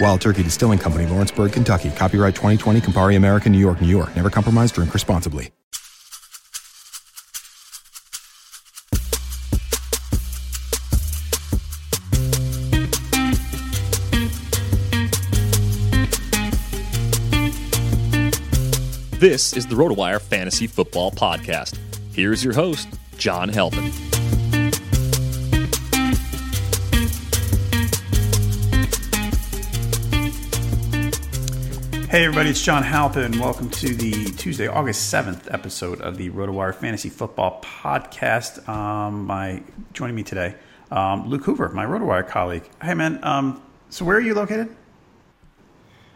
Wild Turkey Distilling Company, Lawrenceburg, Kentucky. Copyright 2020, Campari American, New York, New York. Never compromise, drink responsibly. This is the RotoWire Fantasy Football Podcast. Here's your host, John Halpin. Hey everybody, it's John Halpin. Welcome to the Tuesday, August 7th episode of the RotoWire Fantasy Football Podcast. Um, my Joining me today, um, Luke Hoover, my RotoWire colleague. Hey man, um, so where are you located?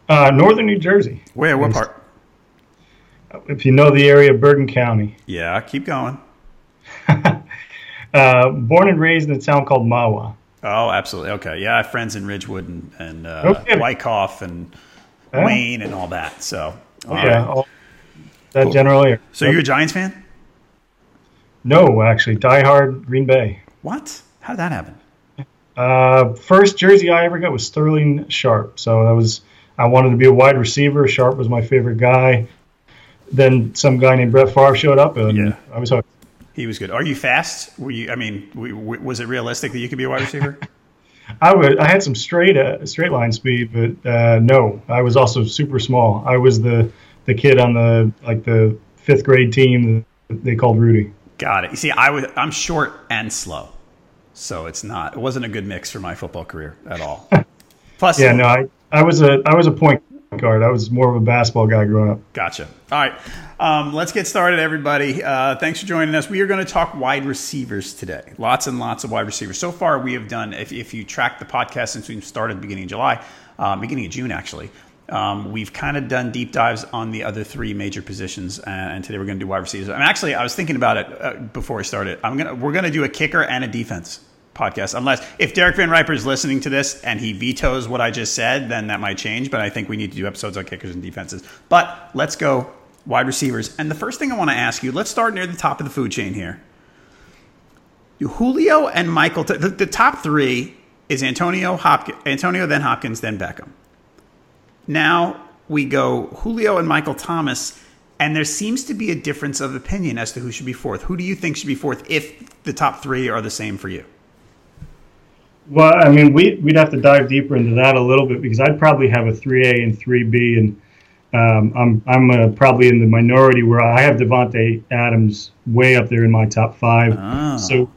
Uh, northern New Jersey. Where, what part? If you know the area of Bergen County. Yeah, keep going. uh, born and raised in a town called Mahwah. Oh, absolutely. Okay. Yeah, I have friends in Ridgewood and, and uh, Okay. Wyckoff and Huh? Wayne and all that. So, all yeah, all that Cool. general area. So you're a Giants fan? No, actually, diehard Green Bay. What? How did that happen? Uh, first jersey I ever got was Sterling Sharpe. So that was I wanted to be a wide receiver. Sharpe was my favorite guy. Then some guy named Brett Favre showed up, and Yeah. I was hooked. He was good. Are you fast? Were you? I mean, was it realistic that you could be a wide receiver? I would I had some straight uh, straight line speed, but uh, no, I was also super small. I was the the kid on the like the fifth grade team that they called Rudy. Got it. You see, I was I'm short and slow, so it's not. It wasn't a good mix for my football career at all. Plus, Yeah, no, I, I was a I was a point guard. I was more of a basketball guy growing up. Gotcha. All right. Um, let's get started, everybody. Uh, thanks for joining us. We are going to talk wide receivers today. Lots and lots of wide receivers. So far, we have done, if, if you track the podcast since we started beginning of July, uh, beginning of June, actually, um, we've kind of done deep dives on the other three major positions. And, and today we're going to do wide receivers. I'm actually, I was thinking about it uh, before we started. I'm gonna, we're going to do a kicker and a defense podcast. Unless if Derek Van Riper is listening to this and he vetoes what I just said, then that might change. But I think we need to do episodes on kickers and defenses. But let's go wide receivers. And the first thing I want to ask you, let's start near the top of the food chain here. Julio and Michael, the, the top three is Antonio, Hopkins, Antonio, then Hopkins, then Beckham. Now we go Julio and Michael Thomas, and there seems to be a difference of opinion as to who should be fourth. Who do you think should be fourth if the top three are the same for you? Well, I mean, we, we'd have to dive deeper into that a little bit because I'd probably have a 3A and 3B, and um, I'm I'm uh, probably in the minority where I have Davante Adams way up there in my top five. Ah. So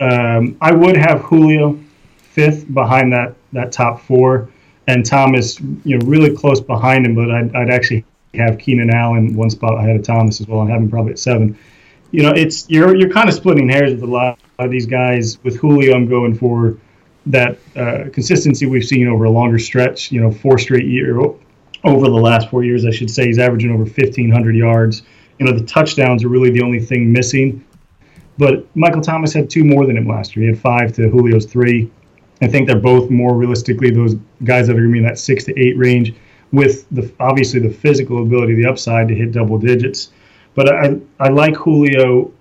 um, I would have Julio fifth behind that that top four, and Thomas, you know, really close behind him. But I'd, I'd actually have Keenan Allen one spot ahead of Thomas as well, and have him probably at seven. You know, it's you're you're kind of splitting hairs with a lot of these guys. With Julio, I'm going for that uh, consistency we've seen over a longer stretch. You know, four straight year over the last four years, I should say, he's averaging over 1,500 yards. You know, the touchdowns are really the only thing missing. But Michael Thomas had two more than him last year. He had five to Julio's three. I think they're both more realistically those guys that are going to be in that six to eight range, with the obviously the physical ability, the upside to hit double digits. But I I like Julio,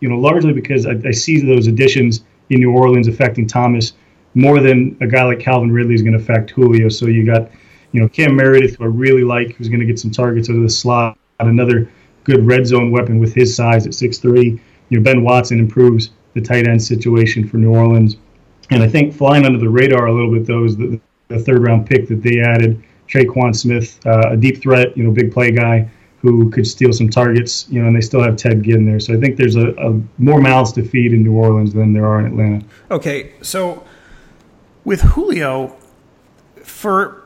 you know, largely because I, I see those additions in New Orleans affecting Thomas more than a guy like Calvin Ridley is going to affect Julio. So you got, you know, Cam Meredith, who I really like, who's going to get some targets out of the slot. Another good red zone weapon with his size at 6'3". You know, Ben Watson improves the tight end situation for New Orleans. And I think flying under the radar a little bit, though, is the, the third round pick that they added, Tre'Quan Smith, uh, a deep threat, you know, big play guy who could steal some targets, you know, and they still have Ted Ginn there. So I think there's a, a more mouths to feed in New Orleans than there are in Atlanta. Okay, so with Julio, for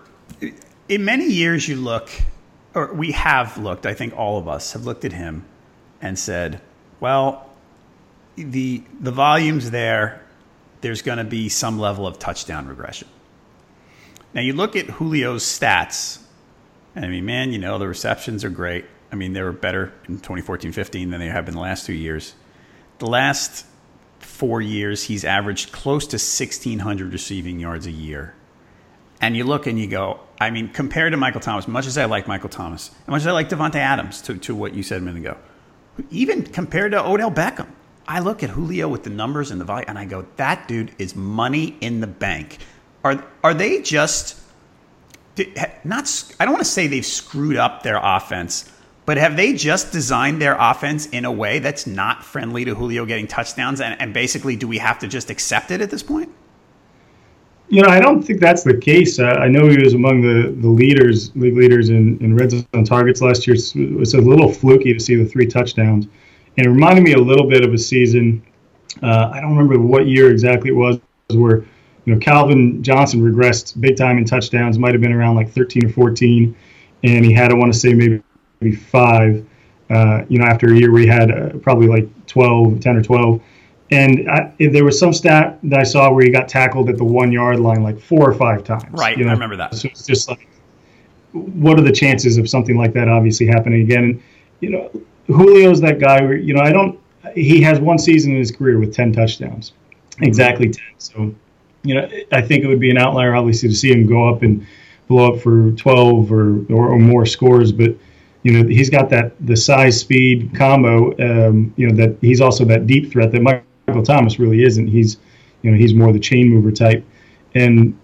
in many years you look, or we have looked. I think all of us have looked at him and said, "Well, the the volume's there. There's going to be some level of touchdown regression." Now you look at Julio's stats, and I mean, man, you know the receptions are great. I mean, they were better in 2014-15 than they have been the last two years. The last four years, he's averaged close to 1,600 receiving yards a year. And you look and you go, I mean, compared to Michael Thomas, much as I like Michael Thomas, as much as I like Davante Adams, to, to what you said a minute ago, even compared to Odell Beckham, I look at Julio with the numbers and the volume, and I go, that dude is money in the bank. Are are they just not? I don't want to say they've screwed up their offense, but have they just designed their offense in a way that's not friendly to Julio getting touchdowns? And, and basically, do we have to just accept it at this point? You know, I don't think that's the case. Uh, I know he was among the, the leaders, league leaders in, in red zone targets last year. It was a little fluky to see the three touchdowns. And it reminded me a little bit of a season. Uh, I don't remember what year exactly it was, where you know Calvin Johnson regressed big time in touchdowns. Might have been around like 13 or 14, and he had I want to say maybe maybe five. Uh, you know, after a year we had uh, probably like 12, 10 or 12. And I, there was some stat that I saw where he got tackled at the one yard line like four or five times. Right, you know? I remember that. So it's just like, what are the chances of something like that obviously happening again? And, you know, Julio's that guy where, you know, I don't, he has one season in his career with 10 touchdowns, exactly 10. So, you know, I think it would be an outlier, obviously, to see him go up and blow up for 12 or, or, or more scores. But, you know, he's got that the size speed combo. Um, you know that he's also that deep threat that Michael Thomas really isn't. He's, you know, he's more the chain mover type, and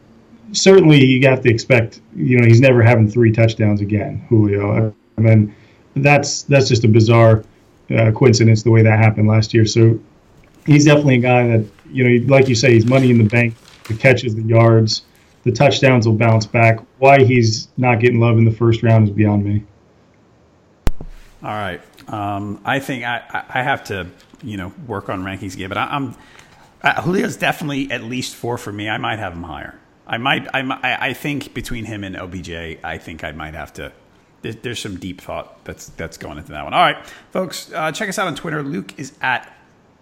certainly you have to expect. You know, he's never having three touchdowns again, Julio. I mean, that's that's just a bizarre uh, coincidence the way that happened last year. So he's definitely a guy that you know, like you say, he's money in the bank. The catches, the yards, the touchdowns will bounce back. Why he's not getting love in the first round is beyond me. All right. Um, I think I, I have to, you know, work on rankings again, but I, am uh, Julio's definitely at least four for me. I might have him higher. I might. I, I think between him and OBJ, I think I might have to. There's, there's some deep thought that's that's going into that one. All right, folks, uh, check us out on Twitter. Luke is at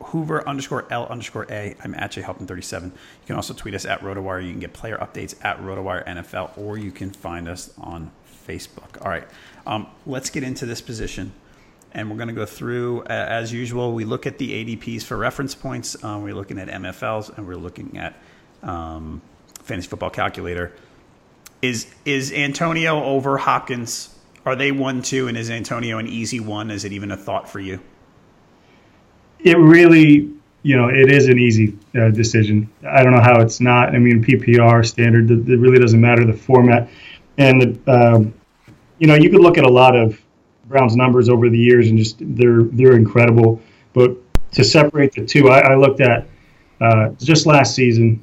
Hoover underscore L underscore A. I'm at JHalpin37. You can also tweet us at RotoWire. You can get player updates at RotoWire NFL, or you can find us on Facebook. All right, um, let's get into this position. And we're going to go through, as usual, we look at the ADPs for reference points. Um, we're looking at MFLs, and we're looking at um, Fantasy Football Calculator. Is is Antonio over Hopkins? Are they one two? And is Antonio an easy one? Is it even a thought for you? It really, you know, it is an easy uh, decision. I don't know how it's not. I mean, PPR standard. It really doesn't matter the format, and the, uh, you know, you could look at a lot of Brown's numbers over the years and just they're they're incredible. But to separate the two, I, I looked at uh, just last season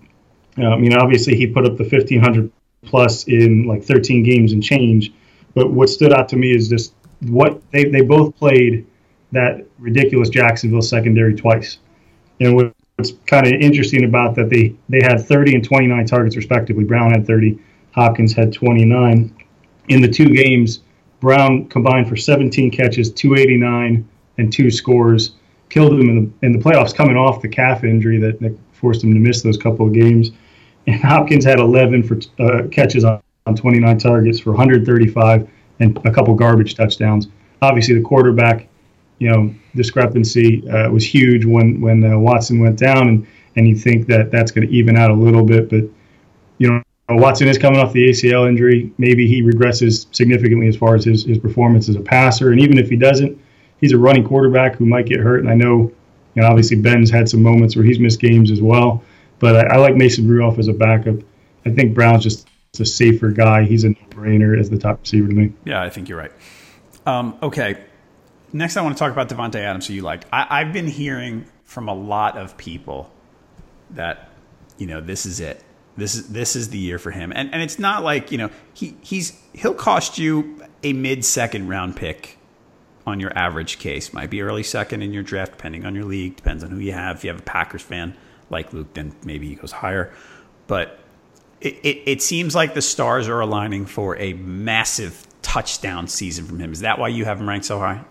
Um, you know, obviously he put up the 1500 plus in like 13 games and change. But what stood out to me is just what they, they both played that ridiculous Jacksonville secondary twice. And what's kind of interesting about that they they had 30 and 29 targets respectively. Brown had 30, Hopkins had 29. In the two games, Brown combined for 17 catches, 289, and two scores. Killed him in the in the playoffs, coming off the calf injury that, that forced him to miss those couple of games. And Hopkins had 11 for uh, catches on, on 29 targets for 135 and a couple garbage touchdowns. Obviously, the quarterback, you know, discrepancy uh, was huge when when uh, Watson went down, and and you think that that's going to even out a little bit, but. Watson is coming off the ACL injury. Maybe he regresses significantly as far as his, his performance as a passer. And even if he doesn't, he's a running quarterback who might get hurt. And I know, you know, obviously Ben's had some moments where he's missed games as well. But I, I like Mason Rudolph as a backup. I think Brown's just a safer guy. He's a no-brainer as the top receiver to me. Yeah, I think you're right. Um, okay, next I want to talk about Davante Adams, who you liked. I, I've been hearing from a lot of people that you know this is it. This is this is the year for him, and and it's not like you know he he's he'll cost you a mid second round pick on your average case. Might be early second in your draft, depending on your league. Depends on who you have. If you have a Packers fan, like Luke, then maybe he goes higher. But it, it, it, seems like the stars are aligning for a massive touchdown season from him. Is that why you have him ranked so high?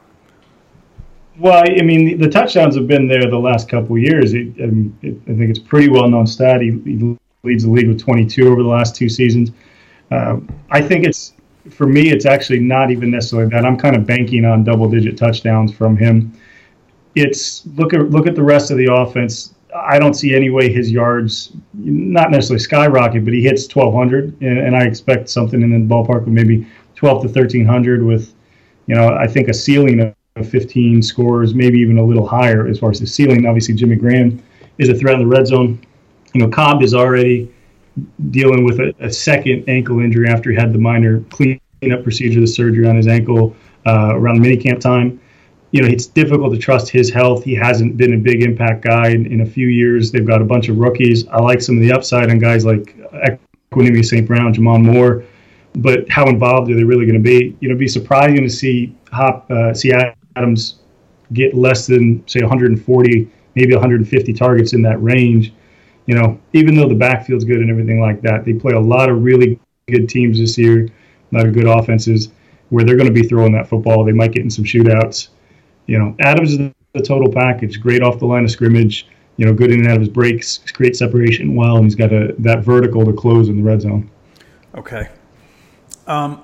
Well, I mean, the touchdowns have been there the last couple years. It, I, mean, I, think it's pretty well known stat. He, he, leads the league with 22 over the last two seasons. Uh, I think it's for me, it's actually not even necessarily that. I'm kind of banking on double digit touchdowns from him. It's look at look at the rest of the offense. I don't see any way his yards, not necessarily skyrocket, but he hits 1,200, and, and I expect something in the ballpark of maybe 12 to 1,300 with, you know, I think a ceiling of 15 scores, maybe even a little higher as far as the ceiling. Obviously, Jimmy Graham is a threat in the red zone. You know, Cobb is already dealing with a, a second ankle injury after he had the minor cleanup procedure, the surgery on his ankle uh, around minicamp time you know, it's difficult to trust his health. He hasn't been a big impact guy in, in, a few years. They've got a bunch of rookies. I like some of the upside on guys like Equanimeous St. Brown, J'Mon Moore, but how involved are they really going to be? You know, be surprising to see Hop, uh, see Adams get less than say 140, maybe 150 targets in that range. You know, even though the backfield's good and everything like that, they play a lot of really good teams this year, a lot of good offenses where they're going to be throwing that football. They might get in some shootouts you know, Adams is the total package. Great off the line of scrimmage. You know, good in and out of his breaks. Great separation well, and he's got a that vertical to close in the red zone. Okay. Um,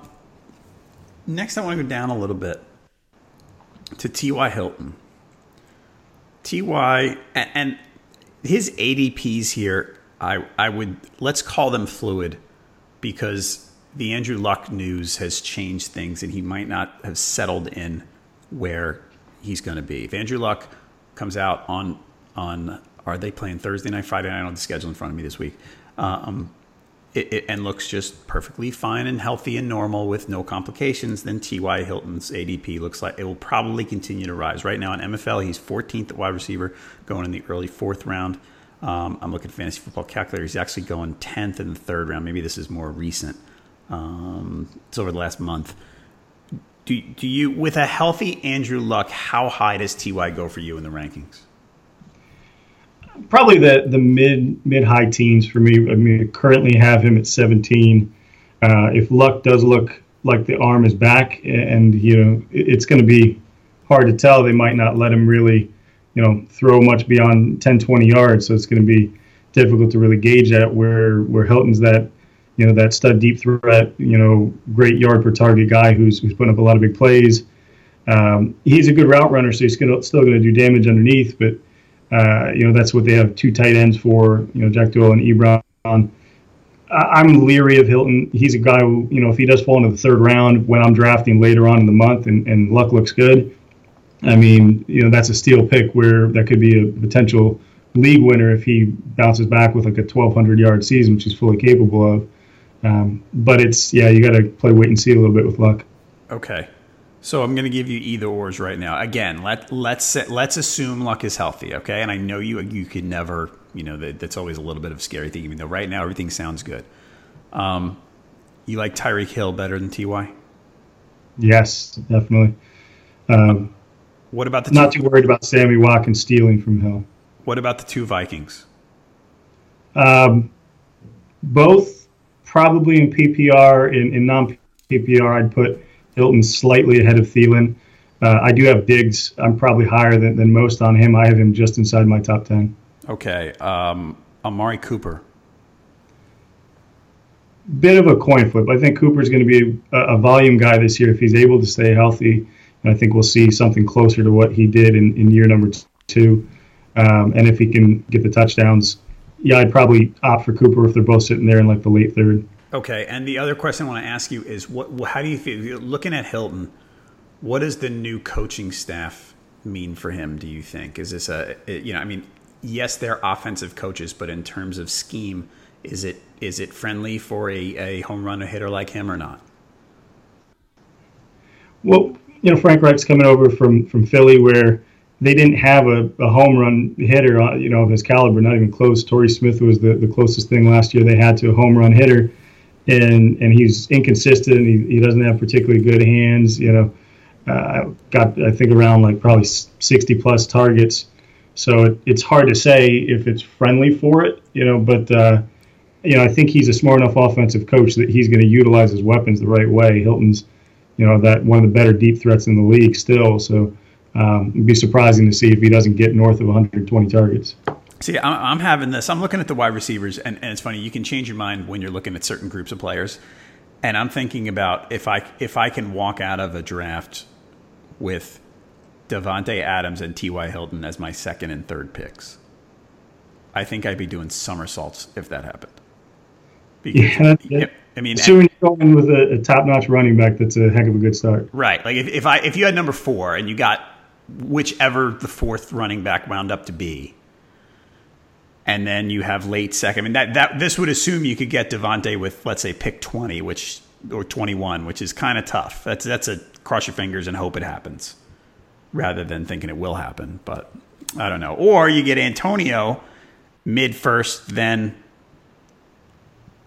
next, I want to go down a little bit to T.Y. Hilton. T.Y. and, and his ADPs here, I I would let's call them fluid because the Andrew Luck news has changed things, and he might not have settled in where he's going to be. If Andrew Luck comes out on on are they playing Thursday night, Friday night? I don't have the schedule in front of me this week. Um, it, it, and looks just perfectly fine and healthy and normal with no complications, then T.Y. Hilton's ADP looks like it will probably continue to rise. Right now in MFL, he's 14th at wide receiver, going in the early fourth round. Um, I'm looking at fantasy football calculator. He's actually going 10th in the third round. Maybe this is more recent. Um, it's over the last month. Do, do you, with a healthy Andrew Luck, how high does Ty go for you in the rankings? Probably the the mid mid high teens for me. I mean, currently have him at 17. Uh, if Luck does look like the arm is back, and you know it's going to be hard to tell. They might not let him really, you know, throw much beyond 10, 20 yards. So it's going to be difficult to really gauge that. Where where Hilton's that you know that stud deep threat, you know, great yard per target guy who's who's putting up a lot of big plays. Um, he's a good route runner, so he's gonna, still going to do damage underneath. But uh, you know that's what they have two tight ends for. You know, Jack Doyle and Ebron. I'm leery of Hilton. He's a guy who, you know, if he does fall into the third round when I'm drafting later on in the month and, and Luck looks good, I mean, you know, that's a steal pick where that could be a potential league winner if he bounces back with like a 1,200 yard season, which he's fully capable of. Um, but it's yeah, you got to play wait and see a little bit with Luck. Okay. So I'm going to give you either ors right now. Again, let let's let's assume Luck is healthy, okay? And I know you you could never, you know, that, that's always a little bit of a scary thing. Even though right now everything sounds good. Um, you like Tyreek Hill better than Ty? Yes, definitely. Um, what about the? Not two, too worried about Sammy Watkins stealing from Hill. What about the two Vikings? Um, both probably in PPR. In, in non PPR, I'd put Hilton slightly ahead of Thielen. Uh, I do have Diggs. I'm probably higher than, than most on him. I have him just inside my top 10. Okay. Um, Amari Cooper. Bit of a coin flip. I think Cooper's going to be a, a, volume guy this year if he's able to stay healthy. And I think we'll see something closer to what he did in, in year number two. Um, and if he can get the touchdowns, yeah, I'd probably opt for Cooper if they're both sitting there in like the late third. Okay, and the other question I want to ask you is, what? How do you feel looking at Hilton? What does the new coaching staff mean for him? Do you think is this a you know? I mean, yes, they're offensive coaches, but in terms of scheme, is it is it friendly for a, a home run hitter like him or not? Well, you know, Frank Reich's coming over from from Philly, where they didn't have a, a home run hitter, uh, you know, of his caliber, not even close. Torrey Smith was the, the closest thing last year they had to a home run hitter and and he's inconsistent. He, he doesn't have particularly good hands. You know, uh, got I think around like probably 60 plus targets. So it, it's hard to say if it's friendly for it. You know, but uh, you know I think he's a smart enough offensive coach that he's going to utilize his weapons the right way. Hilton's you know that one of the better deep threats in the league still. So um, it'd be surprising to see if he doesn't get north of 120 targets. See, I'm having this. I'm looking at the wide receivers, and, and it's funny. You can change your mind when you're looking at certain groups of players. And I'm thinking about if I if I can walk out of a draft with Davante Adams and T.Y. Hilton as my second and third picks, I think I'd be doing somersaults if that happened. Because, yeah, I mean, assuming you're going with a, a top-notch running back, that's a heck of a good start. Right. Like if, if I if you had number four and you got whichever the fourth running back wound up to be, and then you have late second. I mean that that this would assume you could get Davante with let's say pick twenty, which or twenty one, which is kind of tough. That's that's a cross your fingers and hope it happens, rather than thinking it will happen. But I don't know. Or you get Antonio mid first, then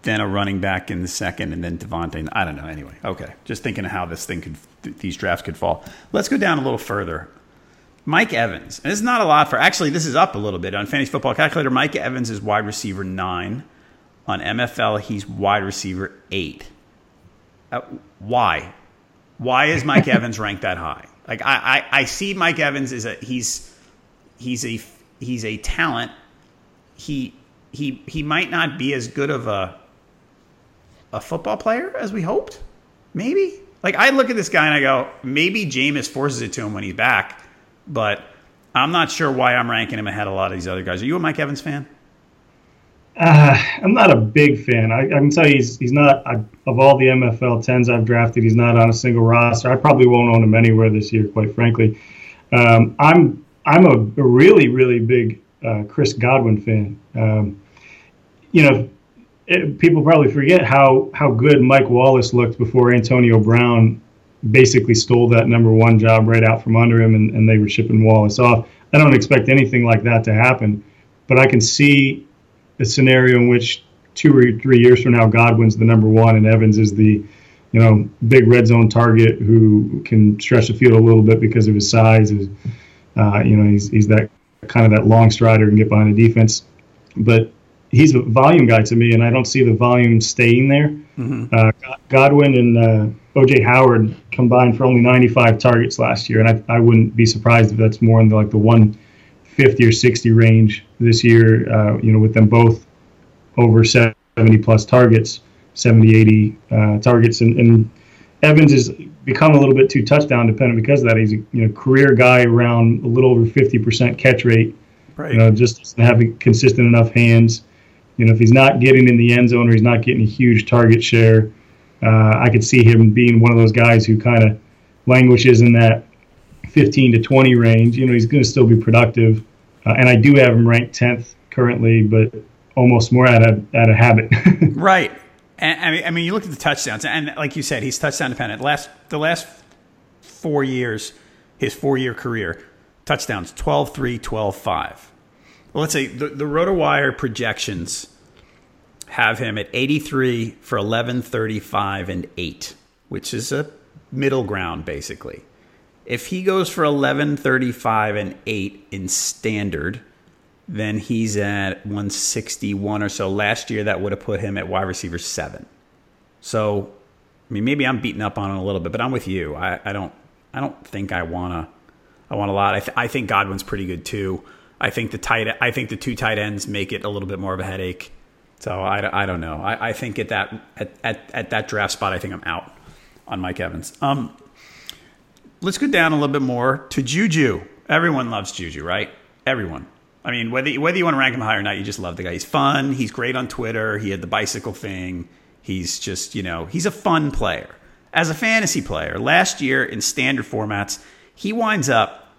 then a running back in the second, and then Davante. I don't know. Anyway, okay. Just thinking of how this thing could these drafts could fall. Let's go down a little further. Mike Evans. And it's not a lot for actually this is up a little bit on fantasy football calculator. Mike Evans is wide receiver nine. On MFL, he's wide receiver eight. Uh, why? Why is Mike Evans ranked that high? Like I, I, I see Mike Evans is a he's he's a he's a talent. He he he might not be as good of a a football player as we hoped. Maybe. Like I look at this guy and I go, maybe Jameis forces it to him when he's back but I'm not sure why I'm ranking him ahead of a lot of these other guys. Are you a Mike Evans fan? Uh, I'm not a big fan. I, I, can tell you he's, he's not, I, of all the MFL 10s I've drafted, he's not on a single roster. I probably won't own him anywhere this year, quite frankly. Um, I'm I'm a, really, really big uh, Chris Godwin fan. Um, you know, it, people probably forget how, how good Mike Wallace looked before Antonio Brown basically stole that number one job right out from under him, and, and they were shipping Wallace off. I don't expect anything like that to happen, but I can see a scenario in which two or three years from now, Godwin's the number one, and Evans is the you know big red zone target who can stretch the field a little bit because of his size. Is uh, you know he's he's that kind of that long strider and get behind the defense, but he's a volume guy to me, and I don't see the volume staying there. Mm-hmm. Uh, Godwin and uh, OJ Howard combined for only 95 targets last year, and I, I wouldn't be surprised if that's more in the, like the 150 or 60 range this year. Uh, you know, with them both over 70 plus targets, 70, 80 uh, targets, and, and Evans has become a little bit too touchdown dependent because of that. He's a you know career guy around a little over 50% catch rate. Right. You know, just doesn't have consistent enough hands. You know, if he's not getting in the end zone or he's not getting a huge target share uh, I could see him being one of those guys who kind of languishes in that 15 to 20 range. You know, he's going to still be productive, uh, and I do have him ranked 10th currently, but almost more out of out of habit. right. And I mean, I mean, you look at the touchdowns, and like you said, he's touchdown dependent. Last the last four years, his four year career. Touchdowns 12 3, 12 5. Well, let's say the, the RotoWire projections have him at 83 for 11, 35, and 8, which is a middle ground, basically. If he goes for 11, 35, and 8 in standard, then he's at 161 or so. Last year, that would have put him at wide receiver 7. So, I mean, maybe I'm beating up on him a little bit, but I'm with you. I, I don't, I don't think I want to. I want a lot. I, th- I think Godwin's pretty good too. I think the tight, I think the two tight ends make it a little bit more of a headache. So I, I don't know. I, I think at that at, at, at that draft spot, I think I'm out on Mike Evans. Um, let's go down a little bit more to Juju. Everyone loves Juju, right? Everyone. I mean, whether whether you want to rank him high or not, you just love the guy. He's fun. He's great on Twitter. He had the bicycle thing. He's just you know he's a fun player. As a fantasy player, last year in standard formats, he winds up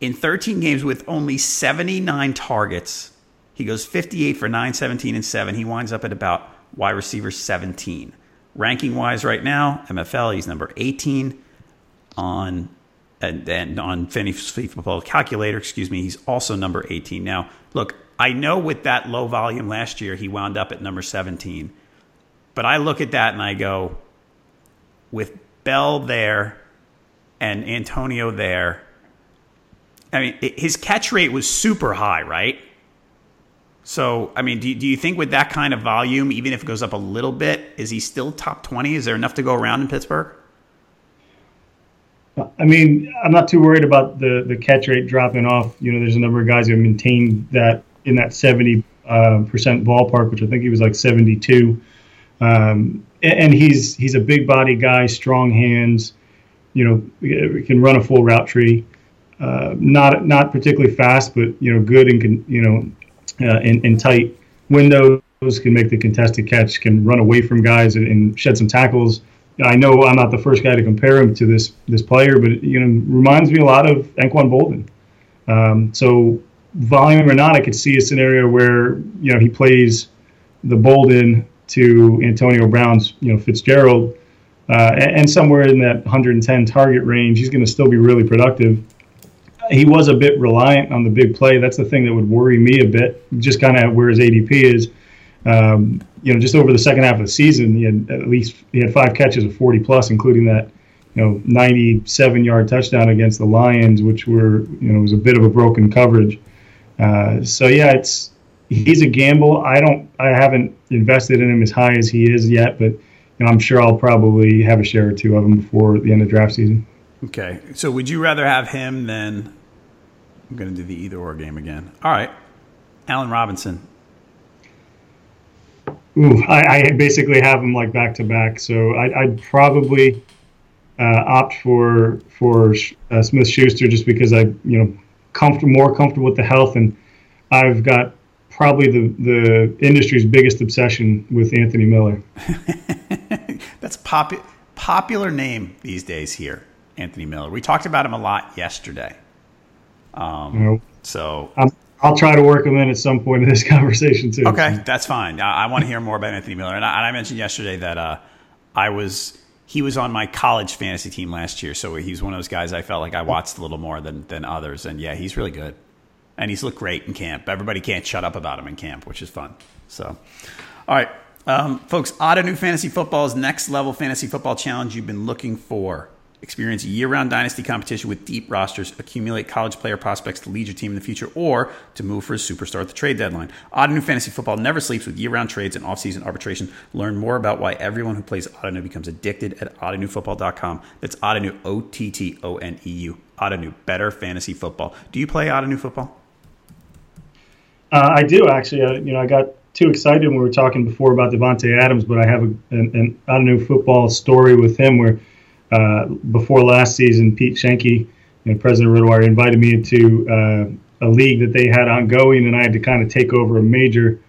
in 13 games with only 79 targets he goes 58 for 9, 17, and 7. He winds up at about wide receiver 17. Ranking wise, right now, MFL, he's number 18 on and, and on Fantasy Football Calculator, excuse me, he's also number 18. Now, look, I know with that low volume last year, he wound up at number 17. But I look at that and I go, with Bell there and Antonio there, I mean, his catch rate was super high, right? So, I mean, do, do you think with that kind of volume, even if it goes up a little bit, is he still top 20? Is there enough to go around in Pittsburgh? I mean, I'm not too worried about the, the catch rate dropping off. You know, there's a number of guys who have maintained that in that 70 uh, percent ballpark, which I think he was like 72. Um, and, and, he's he's a big body guy, strong hands. You know, can run a full route tree. Uh, not not particularly fast, but you know, good and can you know uh, in, in tight windows, can make the contested catch, can run away from guys and, and, shed some tackles. I know I'm not the first guy to compare him to this this player, but you know reminds me a lot of Anquan Boldin. Um, so volume or not, I could see a scenario where you know he plays the Boldin to Antonio Brown's you know Fitzgerald, uh, and, and, somewhere in that 110 target range, he's going to still be really productive he was a bit reliant on the big play. That's the thing that would worry me a bit, just kind of where his ADP is. Um, you know, just over the second half of the season, he had at least he had five catches of 40 plus, including that you know 97 yard touchdown against the Lions, which were you know was a bit of a broken coverage. Uh, so yeah, it's he's a gamble. I don't I haven't invested in him as high as he is yet, but you know, I'm sure I'll probably have a share or two of him before the end of draft season. Okay. So would you rather have him than I'm going to do the either or game again. All right. Allen Robinson. Ooh, I, I basically have him like back to back. So I, would probably uh, opt for for uh, Smith Schuster just because I you know comfortable more comfortable with the health and I've got probably the the industry's biggest obsession with Anthony Miller. That's popu- popular name these days here. Anthony Miller. We talked about him a lot yesterday. Um, nope. So i will try to work him in at some point in this conversation too. Okay, that's fine. I, I want to hear more about Anthony Miller. And I, and I mentioned yesterday that uh, I was he was on my college fantasy team last year, so he's one of those guys I felt like I watched a little more than than others. And yeah, he's really good, and he's looked great in camp. Everybody can't shut up about him in camp, which is fun. So, all right. Um, folks, new Fantasy Football's next level fantasy football challenge you've been looking for. Experience year round dynasty competition with deep rosters, accumulate college player prospects to lead your team in the future, or to move for a superstar at the trade deadline. Ottoneu Fantasy Football never sleeps with year round trades and off-season arbitration. Learn more about why everyone who plays Ottoneu becomes addicted at ottoneufootball.com. That's Ottoneu, O T T O N E U. Ottoneu, better fantasy football. Do you play Ottoneu football? Uh, I do, actually. Uh, you know, I got too excited when we were talking before about Davante Adams, but I have a, an, an Ottoneu football story with him where – uh, before last season, Pete Schoenke, you know, President of RotoWire, invited me into uh, a league that they had ongoing, and I had to kind of take over a major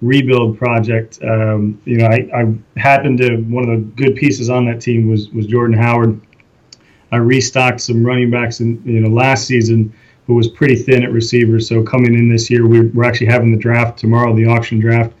rebuild project. Um, you know, I, I, happened to one of the good pieces on that team was was Jordan Howard. I restocked some running backs in you know last season, who was pretty thin at receivers. So coming in this year, we're, we're actually having the draft tomorrow, the auction draft.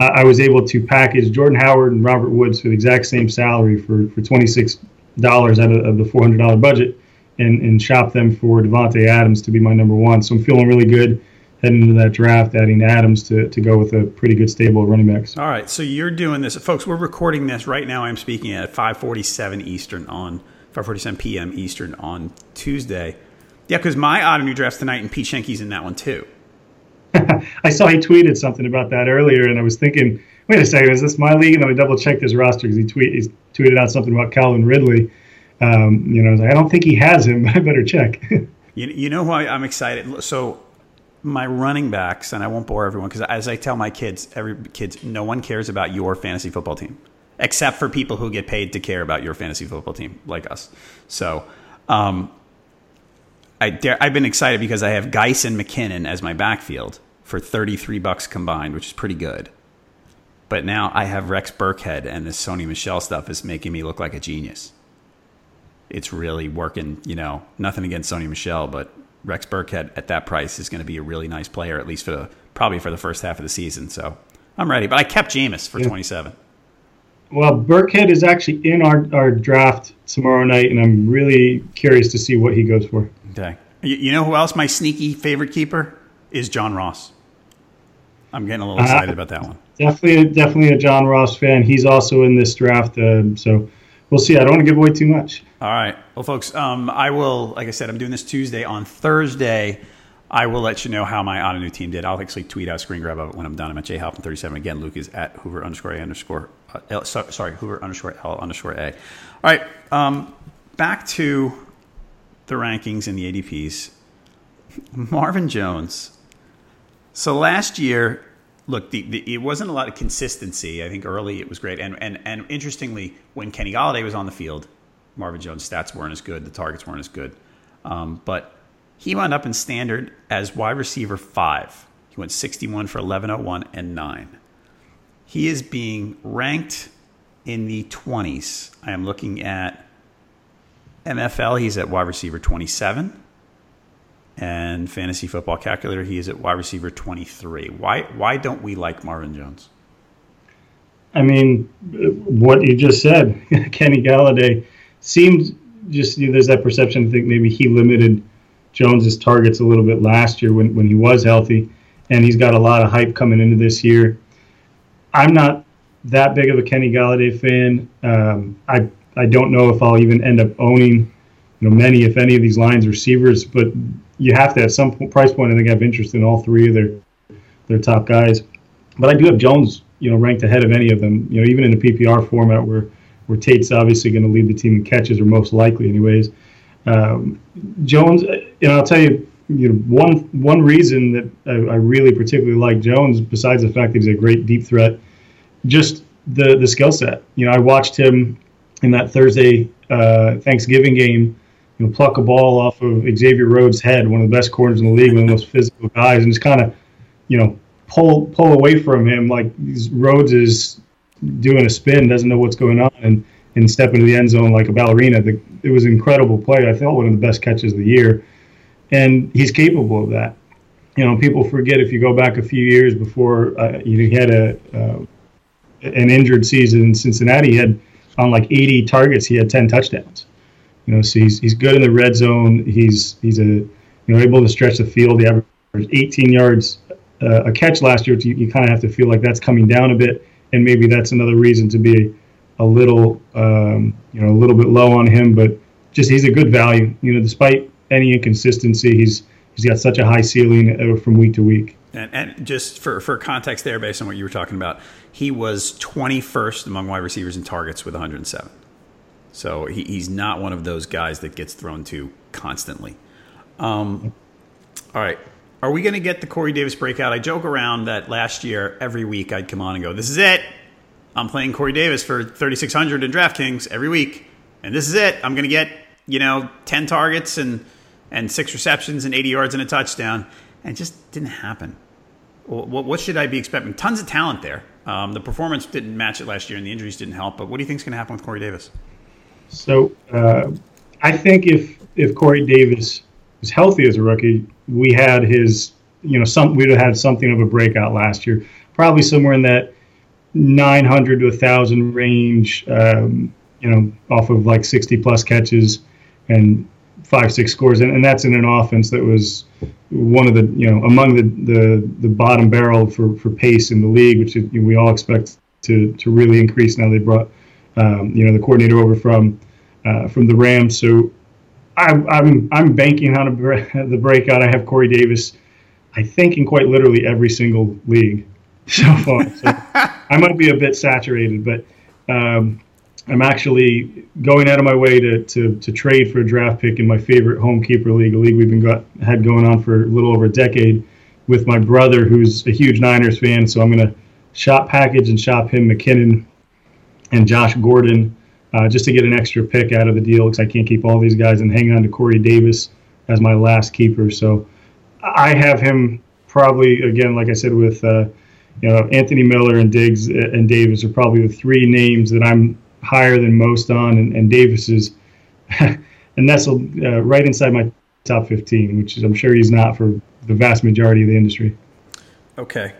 I was able to package Jordan Howard and Robert Woods for the exact same salary for for 26 dollars out of, of the four hundred dollar budget and and shop them for Davante Adams to be my number one. So I'm feeling really good heading into that draft, adding Adams to, to go with a pretty good stable of running backs. All right, so you're doing this, folks. We're recording this right now. I'm speaking at 5:47 Eastern on 5:47 p.m. Eastern on Tuesday. Yeah, because my Ottoneu drafts tonight, and Pete Schoenke's in that one too. I saw he tweeted something about that earlier, and I was thinking, wait a second, is this my league? And then I double checked his roster because he tweet he tweeted out something about Calvin Ridley. Um, you know, I, like, I don't think he has him. I better check. you, you know why I'm excited? So my running backs, and I won't bore everyone because as I tell my kids, every kids, no one cares about your fantasy football team except for people who get paid to care about your fantasy football team, like us. So, um, I dare, I've been excited because I have Guice and McKinnon as my backfield for 33 bucks combined, which is pretty good. But now I have Rex Burkhead, and this Sony Michel stuff is making me look like a genius. It's really working, you know, nothing against Sony Michel, but Rex Burkhead at that price is going to be a really nice player, at least for the, probably for the first half of the season. So I'm ready. But I kept Jameis for yeah. 27. Well, Burkhead is actually in our, our draft tomorrow night, and I'm really curious to see what he goes for. Okay. You, know who else my sneaky favorite keeper is? John Ross. I'm getting a little excited uh, about that one. Definitely, definitely a John Ross fan. He's also in this draft, uh, so we'll see. I don't want to give away too much. All right. Well, folks, um, I will. Like I said, I'm doing this Tuesday. On Thursday, I will let you know how my new team did. I'll actually tweet out a screen grab of it when I'm done. I'm at jhalpin37. Again, Luke is at Hoover underscore A underscore, uh, L, sorry, Hoover underscore L underscore A. All right. Um, back to the rankings and the ADPs. Marvin Jones. So last year, look, the, the, it wasn't a lot of consistency. I think early it was great. And, and, and interestingly, when Kenny Golladay was on the field, Marvin Jones' stats weren't as good. The targets weren't as good. Um, but he wound up in standard as wide receiver five. He went 61 for 1101 and 9. He is being ranked in the 20s. I am looking at MFL, he's at wide receiver 27. And fantasy football calculator, he is at wide receiver 23. Why, why don't we like Marvin Jones? I mean, what you just said, Kenny Golladay seems just, you know, there's that perception I think maybe he limited Jones's targets a little bit last year when, when he was healthy, and he's got a lot of hype coming into this year. I'm not that big of a Kenny Golladay fan. Um, I I don't know if I'll even end up owning, you know, many if any of these Lions receivers. But you have to at some price point. I think I have interest in all three of their their top guys. But I do have Jones, you know, ranked ahead of any of them. You know, even in a PPR format where where Tate's obviously going to lead the team in catches, or most likely, anyways. Um, Jones, know, I'll tell you, you know, one one reason that I, I, really particularly like Jones, besides the fact that he's a great deep threat, just the the skill set. You know, I watched him in that Thursday uh, Thanksgiving game, you know, pluck a ball off of Xavier Rhodes' head, one of the best corners in the league, one of the most physical guys, and just kind of, you know, pull pull away from him like Rhodes is doing a spin, doesn't know what's going on, and and step into the end zone like a ballerina. The, it was an incredible play. I thought one of the best catches of the year, and he's capable of that. You know, people forget if you go back a few years before uh, he had a uh, an injured season in Cincinnati. He had on like 80 targets, he had 10 touchdowns. You know, so he's he's good in the red zone. He's he's a you know able to stretch the field. He averaged 18 yards uh, a catch last year. You, you kind of have to feel like that's coming down a bit, and maybe that's another reason to be a little, um, you know, a little bit low on him, but just he's a good value. You know, despite any inconsistency, he's he's got such a high ceiling uh, from week to week. And, and just for, for context there, based on what you were talking about, he was 21st among wide receivers in targets with 107. So he, he's not one of those guys that gets thrown to constantly. Um, all right. Are we going to get the Corey Davis breakout? I joke around that last year, every week I'd come on and go, This is it. I'm playing Corey Davis for 3,600 in DraftKings every week, and this is it. I'm going to get you know 10 targets and and six receptions and 80 yards and a touchdown, and just didn't happen. What, what should I be expecting? Tons of talent there. Um, the performance didn't match it last year, and the injuries didn't help. But what do you think is going to happen with Corey Davis? So uh, I think if if Corey Davis was healthy as a rookie, we had his you know some we'd have had something of a breakout last year, probably somewhere in that 900 to 1,000 range. Um, you know, off of like 60 plus catches and five, six scores. And, and that's in an offense that was one of the, you know, among the, the, the bottom barrel for, for pace in the league, which we all expect to, to really increase now they brought, um, you know, the coordinator over from, uh, from the Rams. So I, I'm, I'm banking on a, the breakout. I have Corey Davis, I think, in quite literally every single league so far. So I might be a bit saturated, but um, I'm actually going out of my way to, to, to trade for a draft pick in my favorite home keeper league, a league we've been got, had going on for a little over a decade, with my brother, who's a huge Niners fan. So I'm going to shop package and shop him McKinnon and Josh Gordon uh, just to get an extra pick out of the deal because I can't keep all these guys and hang on to Corey Davis as my last keeper. So I have him probably again, like I said, with uh, you know Anthony Miller and Diggs and Davis are probably the three names that I'm higher than most on, and, and Davis is nestled uh, right inside my top 15, which I'm sure he's not for the vast majority of the industry. Okay.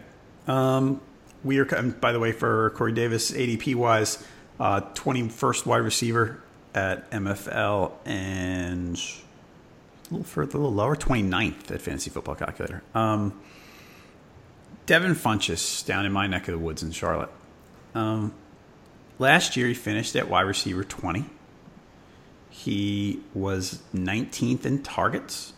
Um, we are, by the way, for Corey Davis, ADP wise, uh, 21st wide receiver at MFL and a little further, a little lower, 29th at Fantasy Football Calculator. Um, Devin Funchess down in my neck of the woods in Charlotte. Um, last year, he finished at wide receiver 20. He was 19th in targets,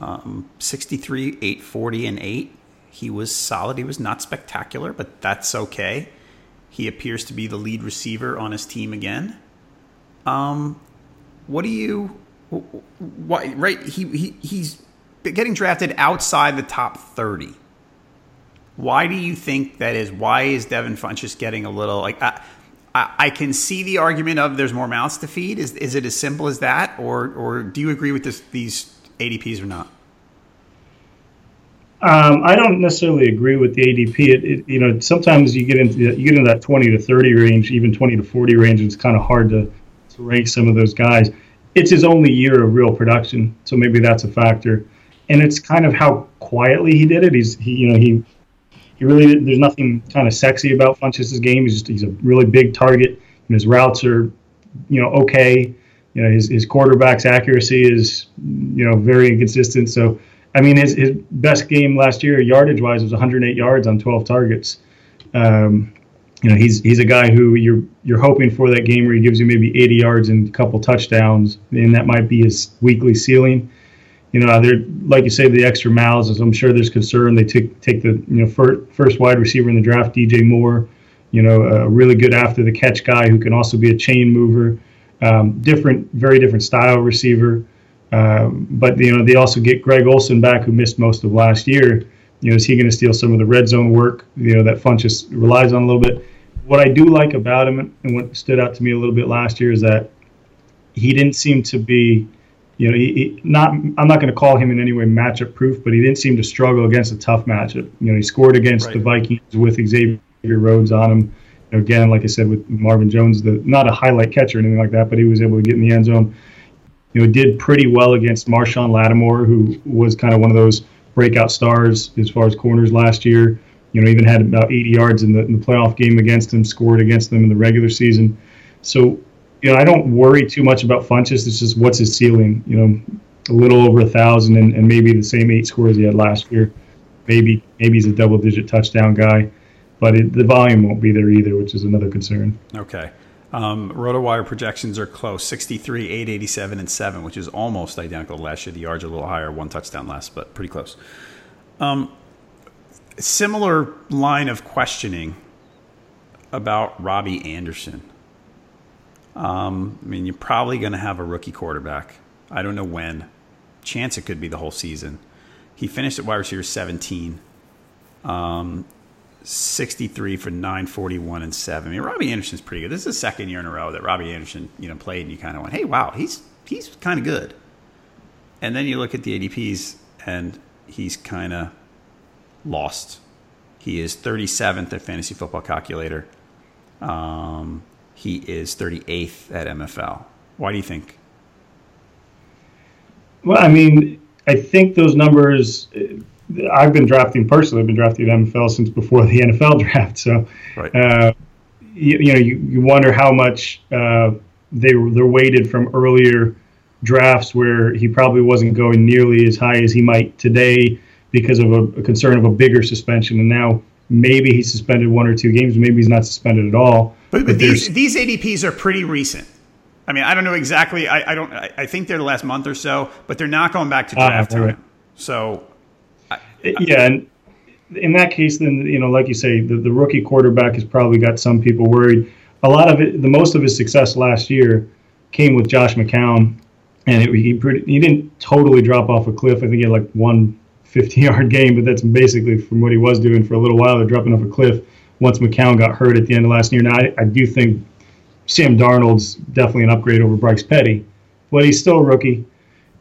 um, 63, 840, and 8. He was solid. He was not spectacular, but that's okay. He appears to be the lead receiver on his team again. Um, what do you? Why? Right? He, he he's getting drafted outside the top thirty. Why do you think that is? Why is Devin Funchess getting a little like? I, I, I can see the argument of there's more mouths to feed. Is is it as simple as that, or or do you agree with this, these ADPs or not? Um, I don't necessarily agree with the ADP. It, it, you know, sometimes you get into you get into that 20 to 30 range, even 20 to 40 range, and it's kind of hard to, to rank some of those guys. It's his only year of real production, so maybe that's a factor. And it's kind of how quietly he did it. He's he, you know, he he really there's nothing kind of sexy about Funchess's game. He's just he's a really big target, and his routes are, you know, okay. You know, his his quarterback's accuracy is, you know, very inconsistent. So I mean, his, his best game last year, yardage wise, was 108 yards on 12 targets. Um, you know, he's he's a guy who you're you're hoping for that game where he gives you maybe 80 yards and a couple touchdowns, and that might be his weekly ceiling. You know, there like you say, the extra miles, as I'm sure there's concern. They take take the you know first, first wide receiver in the draft, DJ Moore. You know, a really good after the catch guy who can also be a chain mover. Um, different, very different style receiver. Um, but you know they also get Greg Olsen back, who missed most of last year. You know, is he going to steal some of the red zone work? You know that Funchess relies on a little bit. What I do like about him, and what stood out to me a little bit last year, is that he didn't seem to be, you know, he, he not. I'm not going to call him in any way matchup proof, but he didn't seem to struggle against a tough matchup. You know, he scored against right. the Vikings with Xavier Rhodes on him. You know, again, like I said, with Marvin Jones, the not a highlight catcher or anything like that, but he was able to get in the end zone you know, did pretty well against Marshon Lattimore, who was kind of one of those breakout stars as far as corners last year. You know, even had about 80 yards in the, in the playoff game against him, scored against them in the regular season. So, you know, I don't worry too much about Funchess. It's just what's his ceiling. You know, a little over a thousand and, and maybe the same eight scores he had last year. Maybe maybe he's a double digit touchdown guy, but it, the volume won't be there either, which is another concern. Okay. Um, RotoWire projections are close 63, 887, and 7, which is almost identical to last year. The yards are a little higher, one touchdown less, but pretty close. Um, similar line of questioning about Robby Anderson. Um, I mean, you're probably going to have a rookie quarterback. I don't know when. Chance it could be the whole season. He finished at wide receiver 17. Um, 63 for 941 and 7. I mean, Robby Anderson's pretty good. This is the second year in a row that Robby Anderson, you know, played and you kind of went, "Hey, wow, he's he's kind of good." And then you look at the ADPs and he's kind of lost. He is 37th at Fantasy Football Calculator. Um, he is 38th at MFL. Why do you think? Well, I mean, I think those numbers I've been drafting personally. I've been drafting the NFL since before the NFL draft. So, right. uh, you, you know you, you wonder how much uh, they they're weighted from earlier drafts where he probably wasn't going nearly as high as he might today because of a, a concern of a bigger suspension, and now maybe he's suspended one or two games, maybe he's not suspended at all. But, but, but these these ADPs are pretty recent. I mean, I don't know exactly. I, I don't. I, I, think they're the last month or so, but they're not going back to ah, draft uh, right. time. So, yeah, and in that case, then you know, like you say, the, the rookie quarterback has probably got some people worried. A lot of it, the most of his success last year came with Josh McCown, and it, he pretty, he didn't totally drop off a cliff. I think he had like one 50 yard game, but that's basically from what he was doing for a little while. They're dropping off a cliff once McCown got hurt at the end of last year. Now, I, I do think Sam Darnold's definitely an upgrade over Bryce Petty, but he's still a rookie.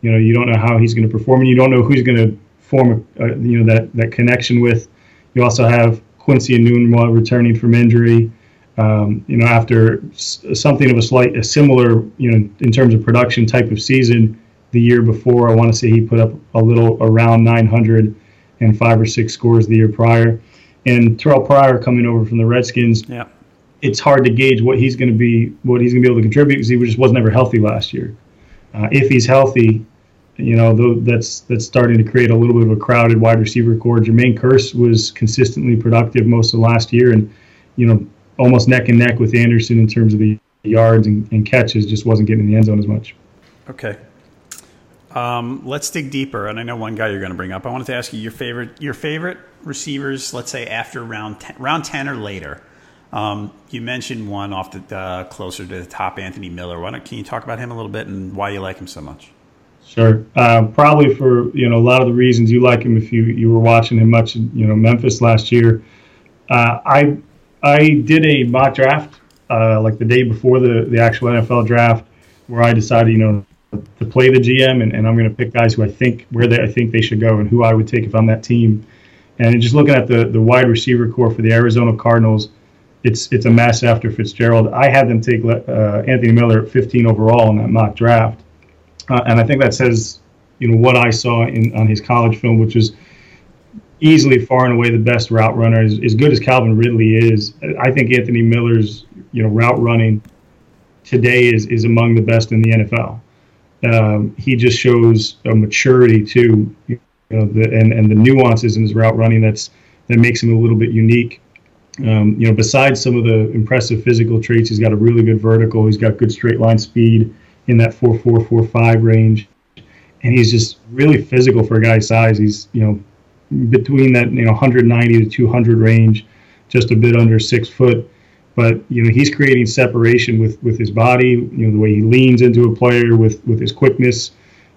You know, you don't know how he's going to perform, and you don't know who's going to form, a, a, you know, that that connection with. You also have Quincy Enunwa returning from injury. Um, you know, after something of a slight, a similar, you know, in terms of production type of season the year before. I want to say he put up a little around 900 and five or six scores the year prior. And Terrelle Pryor coming over from the Redskins. Yeah it's hard to gauge what he's going to be, what he's going to be able to contribute because he just was never healthy last year. Uh, if he's healthy, you know, that's that's starting to create a little bit of a crowded wide receiver core. Jermaine Kearse was consistently productive most of last year, and you know, almost neck and neck with Anderson in terms of the yards and, and catches. Just wasn't getting in the end zone as much. Okay. Um, let's dig deeper, and I know one guy you're going to bring up. I wanted to ask you your favorite your favorite receivers. Let's say after round ten, round ten or later. Um, you mentioned one off the uh, closer to the top, Anthony Miller. Why don't, can you talk about him a little bit and why you like him so much? Sure. Uh, probably for you know a lot of the reasons you like him. If you you were watching him much, you know Memphis last year. Uh, I I did a mock draft uh, like the day before the the actual NFL draft, where I decided you know to play the GM and, and I'm going to pick guys who I think where they I think they should go and who I would take if I'm that team. And just looking at the the wide receiver core for the Arizona Cardinals it's it's a mess after Fitzgerald. I had them take uh, Anthony Miller at 15 overall in that mock draft, uh, and I think that says you know what I saw in on his college film, which is easily far and away the best route runner. As, as good as Calvin Ridley is, I think Anthony Miller's you know route running today is is among the best in the NFL. Um, he just shows a maturity too, you know, the, and and the nuances in his route running that's that makes him a little bit unique. Um, you know, besides some of the impressive physical traits, he's got a really good vertical. He's got good straight line speed in that four four four five range, and he's just really physical for a guy's size. He's you know between that you know 190 to 200 range, just a bit under six foot. But you know he's creating separation with with his body. You know the way he leans into a player with with his quickness.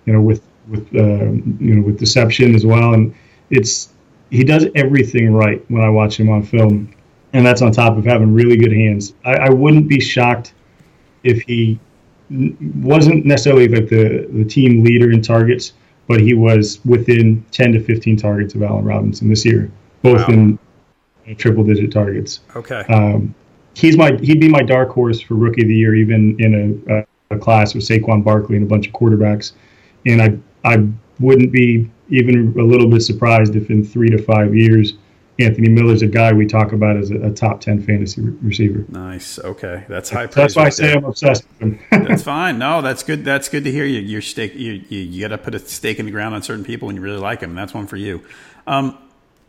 You know with with uh, you know with deception as well, and it's he does everything right when I watch him on film and that's on top of having really good hands. I, I wouldn't be shocked if he wasn't necessarily like the, the team leader in targets, but he was within 10 to 15 targets of Allen Robinson this year, both wow. in triple digit targets. Okay. Um, he's my he'd be my dark horse for rookie of the year, even in a, a class with Saquon Barkley and a bunch of quarterbacks. And I I wouldn't be even a little bit surprised if in three to five years Anthony Miller's a guy we talk about as a, a top ten fantasy re- receiver. Nice. Okay, that's high. Pressure. That's why I say I'm obsessed with him. that's fine. No, that's good. That's good to hear. You you're stake. You you, you got to put a stake in the ground on certain people when you really like them. That's one for you. Um,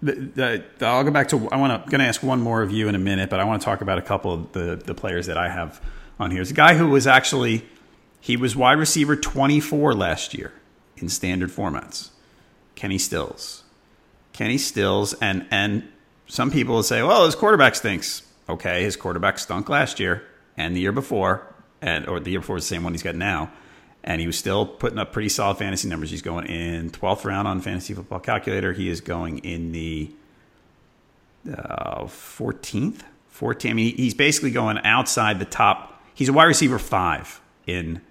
the, the, the, I'll go back to. I want to going to ask one more of you in a minute, but I want to talk about a couple of the the players that I have on here. It's a guy who was actually he was wide receiver 24 last year in standard formats. Kenny Stills. Kenny Stills, and and some people will say, well, his quarterback stinks. Okay, his quarterback stunk last year and the year before, and or the year before the same one he's got now, and he was still putting up pretty solid fantasy numbers. He's going in 12th round on Fantasy Football Calculator. He is going in the uh, 14th, 14. I mean, he's basically going outside the top. He's a wide receiver five in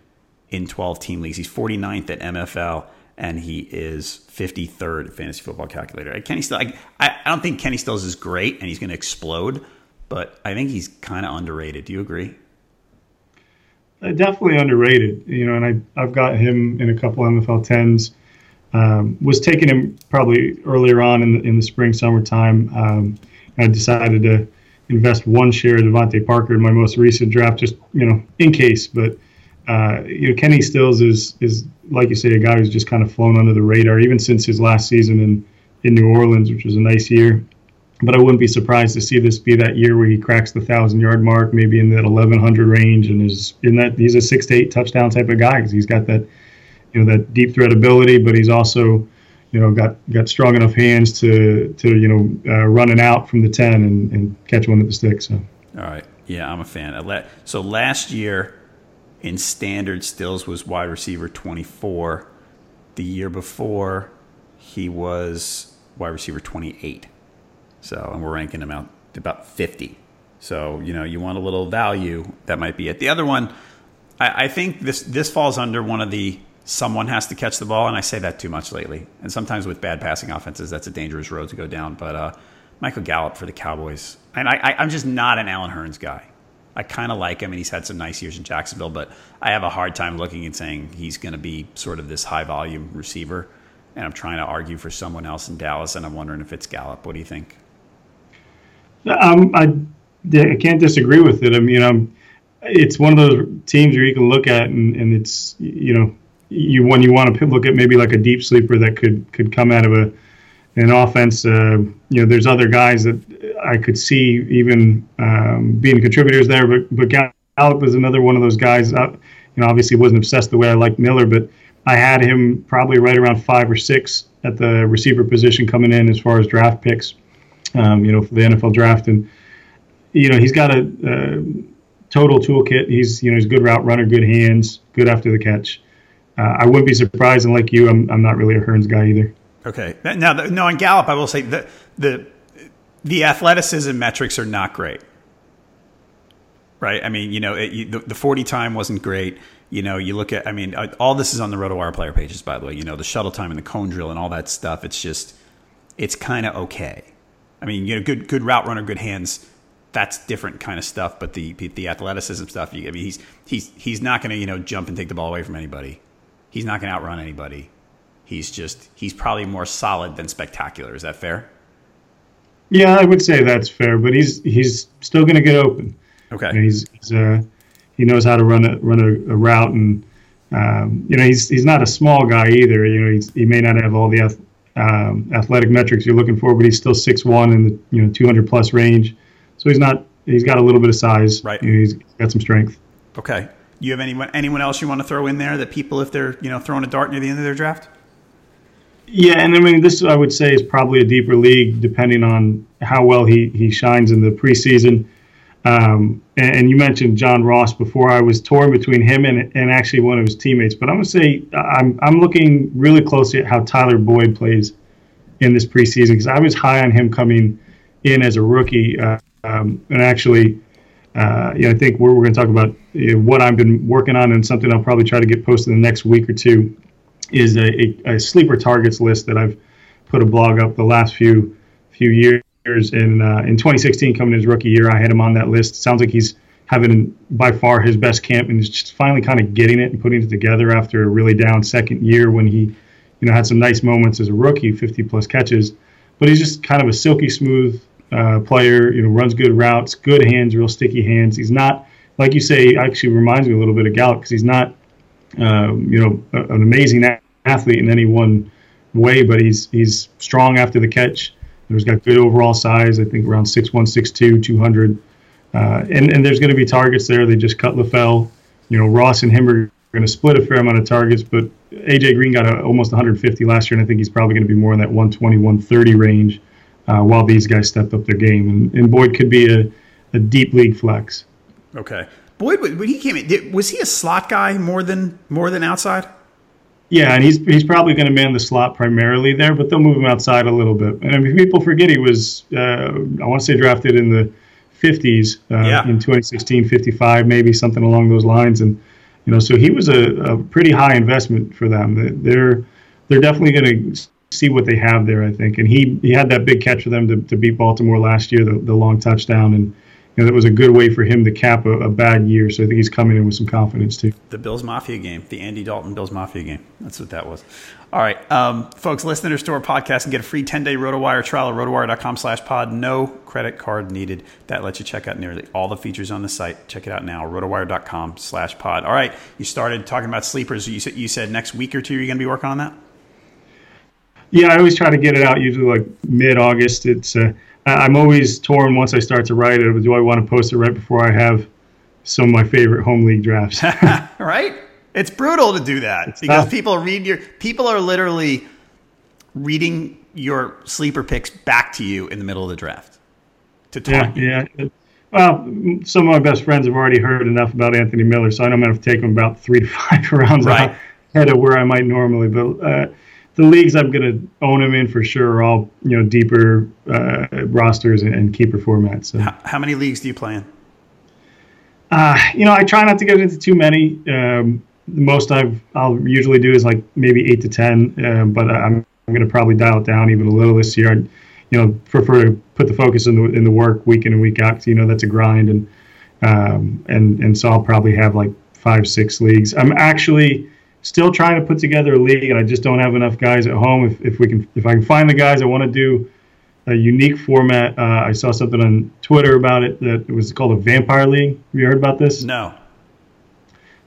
in 12 team leagues. He's 49th at MFL and he is 53rd fantasy football calculator. Kenny Stills, I, I don't think Kenny Stills is great and he's going to explode, but I think he's kind of underrated. Do you agree? Uh, definitely underrated, you know, and I, I've got him in a couple NFL 10s. Um, was taking him probably earlier on in the, in the spring, summertime. Um, I decided to invest one share of DeVante Parker in my most recent draft, just you know, in case. But uh, you know, Kenny Stills is is like you say, a guy who's just kind of flown under the radar, even since his last season in in New Orleans, which was a nice year. But I wouldn't be surprised to see this be that year where he cracks the thousand yard mark, maybe in that 1100 range, and is in that he's a six to eight touchdown type of guy because he's got that you know that deep threat ability, but he's also you know got got strong enough hands to to you know uh, running out from the 10 and, and catch one at the stick. So all right, yeah, I'm a fan. So last year in standard Stills was wide receiver 24. The year before he was wide receiver 28. So and we're ranking him out to about 50. So you know you want a little value that might be it. The other one, I, I think this this falls under one of the someone has to catch the ball, and I say that too much lately. And sometimes with bad passing offenses, that's a dangerous road to go down. But uh, Michael Gallup for the Cowboys, and I, am just not an Allen Hurns guy. I kind of like him, and he's had some nice years in Jacksonville, but I have a hard time looking and saying he's going to be sort of this high volume receiver. And I'm trying to argue for someone else in Dallas, and I'm wondering if it's Gallup. What do you think? Um, I, I can't disagree with it. I mean, um, it's one of those teams where you can look at and, and it's you know you when you want to look at maybe like a deep sleeper that could could come out of a an offense. Uh, you know, there's other guys that I could see even um, being contributors there, but but Gallup is another one of those guys. Uh, you know, obviously wasn't obsessed the way I liked Miller, but I had him probably right around five or six at the receiver position coming in as far as draft picks. Um, you know, for the NFL draft, and you know he's got a, a total toolkit. He's you know he's a good route runner, good hands, good after the catch uh, I wouldn't be surprised, and like you, I'm I'm not really a Hurns guy either. Okay, now no, on Gallup, I will say the the the athleticism metrics are not great, right? I mean, you know, it, you, the, the 40 time wasn't great. You know, you look at, I mean, uh, all this is on the RotoWire player pages, by the way. You know, the shuttle time and the cone drill and all that stuff. It's just, it's kind of okay. I mean, you know, good good route runner, good hands. That's different kind of stuff. But the the athleticism stuff, you, I mean, he's he's he's not going to you know jump and take the ball away from anybody. He's not going to outrun anybody. He's just he's probably more solid than spectacular. Is that fair? Yeah, I would say that's fair, but he's he's still going to get open. Okay. Know, he's, he's uh, he knows how to run a run a, a route, and um, you know he's he's not a small guy either. You know he may not have all the um, athletic metrics you're looking for, but he's still six one in the you know 200 plus range. So he's not he's got a little bit of size. Right. You know, he's got some strength. Okay you have anyone anyone else you want to throw in there that people if they're you know throwing a dart near the end of their draft? Yeah, and I mean this I would say is probably a deeper league depending on how well he he shines in the preseason. Um, and, and, you mentioned John Ross before. I was torn between him and, and actually one of his teammates, but I'm gonna say I'm I'm looking really closely at how Tyler Boyd plays in this preseason because I was high on him coming in as a rookie, uh, um, and actually uh, you know, I think we're, we're going to talk about you know, what I've been working on and something I'll probably try to get posted in the next week or two is a, a, a sleeper targets list that I've put a blog up the last few few years. In uh, in 2016, coming his rookie year, I had him on that list. Sounds like he's having by far his best camp and he's just finally kind of getting it and putting it together after a really down second year when he, you know, had some nice moments as a rookie, 50 plus catches. But he's just kind of a silky smooth uh, player. You know, runs good routes, good hands, real sticky hands. He's not like you say. Actually, reminds me a little bit of Gallup because he's not, um, you know, an amazing athlete in any one way, but he's he's strong after the catch. He's got good overall size. I think around 6'1", 6'2", 200. Uh, and, and there's going to be targets there. They just cut LaFell. You know, Ross and him are going to split a fair amount of targets, but AJ Green got a, almost 150 last year, and I think he's probably going to be more in that 120, 130 range uh, while these guys stepped up their game. And, and Boyd could be a, a deep league flex. Okay, Boyd when he came in, was he a slot guy more than more than outside? Yeah, and he's he's probably going to man the slot primarily there, but they'll move him outside a little bit. And I mean, people forget he was uh, I want to say drafted in the 50s uh, yeah. in 2016, 55 maybe something along those lines, and you know, so he was a, a pretty high investment for them. They're they're definitely going to see what they have there, I think. And he he had that big catch for them to, to beat Baltimore last year, the, the long touchdown, and you know, that was a good way for him to cap a, a, bad year. So I think he's coming in with some confidence too. The Bills Mafia game, the Andy Dalton Bills Mafia game. That's what that was. All right, um, folks, listen to our store podcast and get a free 10-day RotoWire trial at rotowire.com slash pod. No credit card needed. That lets you check out nearly all the features on the site. Check it out now, rotowire.com slash pod. All right, you started talking about sleepers. You said, you said next week or two you're going to be working on that? Yeah, I always try to get it out usually like mid-August. It's uh, I'm always torn once I start to write it. Do I want to post it right before I have some of my favorite home league drafts? right? It's brutal to do that it's because tough. people read your people are literally reading your sleeper picks back to you in the middle of the draft. To talk. Yeah, yeah. Well, some of my best friends have already heard enough about Anthony Miller, so I know I'm going to take him about three to five rounds right. ahead of where I might normally. But uh, the leagues I'm going to own him in for sure are all you know deeper uh, rosters and, and, keeper formats. So. How, how, many leagues do you play in? Uh, you know, I try not to get into too many. Um, the most I've I'll usually do is like maybe eight to ten, uh, but I'm, I'm going to probably dial it down even a little this year. I'd, you know, prefer to put the focus in the in the work week in and week out. Cause, you know, that's a grind, and um, and and so I'll probably have like five six leagues. I'm actually still trying to put together a league, and I just don't have enough guys at home. If, if we can, if I can find the guys, I want to do a unique format. Uh, I saw something on Twitter about it that it was called a Vampire League. Have you heard about this? No.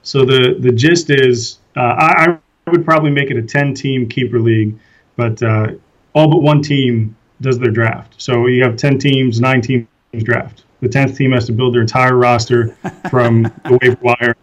So the the gist is, uh, I, I, would probably make it a ten team keeper league, but uh, all but one team does their draft. So you have ten teams, nine teams draft. The tenth team has to build their entire roster from the waiver wire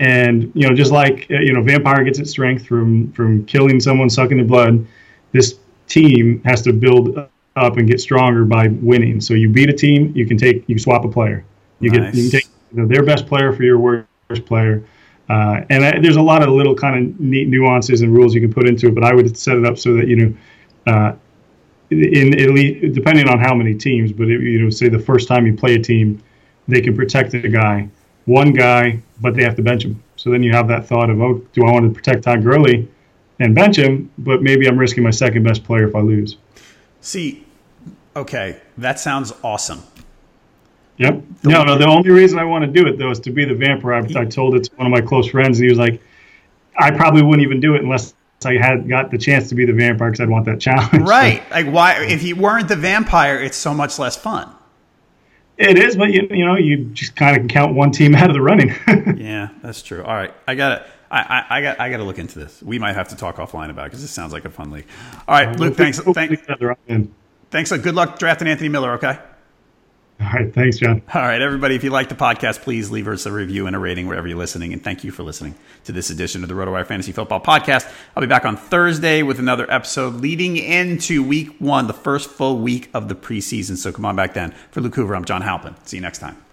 and you know, just like uh, you know, vampire gets its strength from from killing someone, sucking their blood. This team has to build up and get stronger by winning. So you beat a team, you can take you swap a player. You nice. get you can take you know, their best player for your worst player. Uh, and I, there's a lot of little kind of neat nuances and rules you can put into it, but I would set it up so that you know, uh, in Italy, depending on how many teams, but it, you know, say the first time you play a team, they can protect the guy one guy, but they have to bench him. So then you have that thought of, oh, do I want to protect Todd Gurley and bench him? But maybe I'm risking my second best player if I lose. See, okay, that sounds awesome. Yep. The no, no. The only reason I want to do it though is to be the vampire. I, I told it to one of my close friends, and he was like, "I probably wouldn't even do it unless I had got the chance to be the vampire because I'd want that challenge." Right. So, like, why? If you weren't the vampire, it's so much less fun. It is, but you, you know, you just kind of can count one team out of the running. yeah, that's true. All right, I got it. I, I, I, got I got to look into this. We might have to talk offline about it because this sounds like a fun league. All right, Luke. Thanks. Thanks. Thanks. Good luck drafting Anthony Miller. Okay. All right. Thanks, John. All right, everybody. If you like the podcast, please leave us a review and a rating wherever you're listening. And thank you for listening to this edition of the RotoWire Fantasy Football Podcast. I'll be back on Thursday with another episode leading into week one, the first full week of the preseason. So come on back then. For Luke Hoover, I'm John Halpin. See you next time.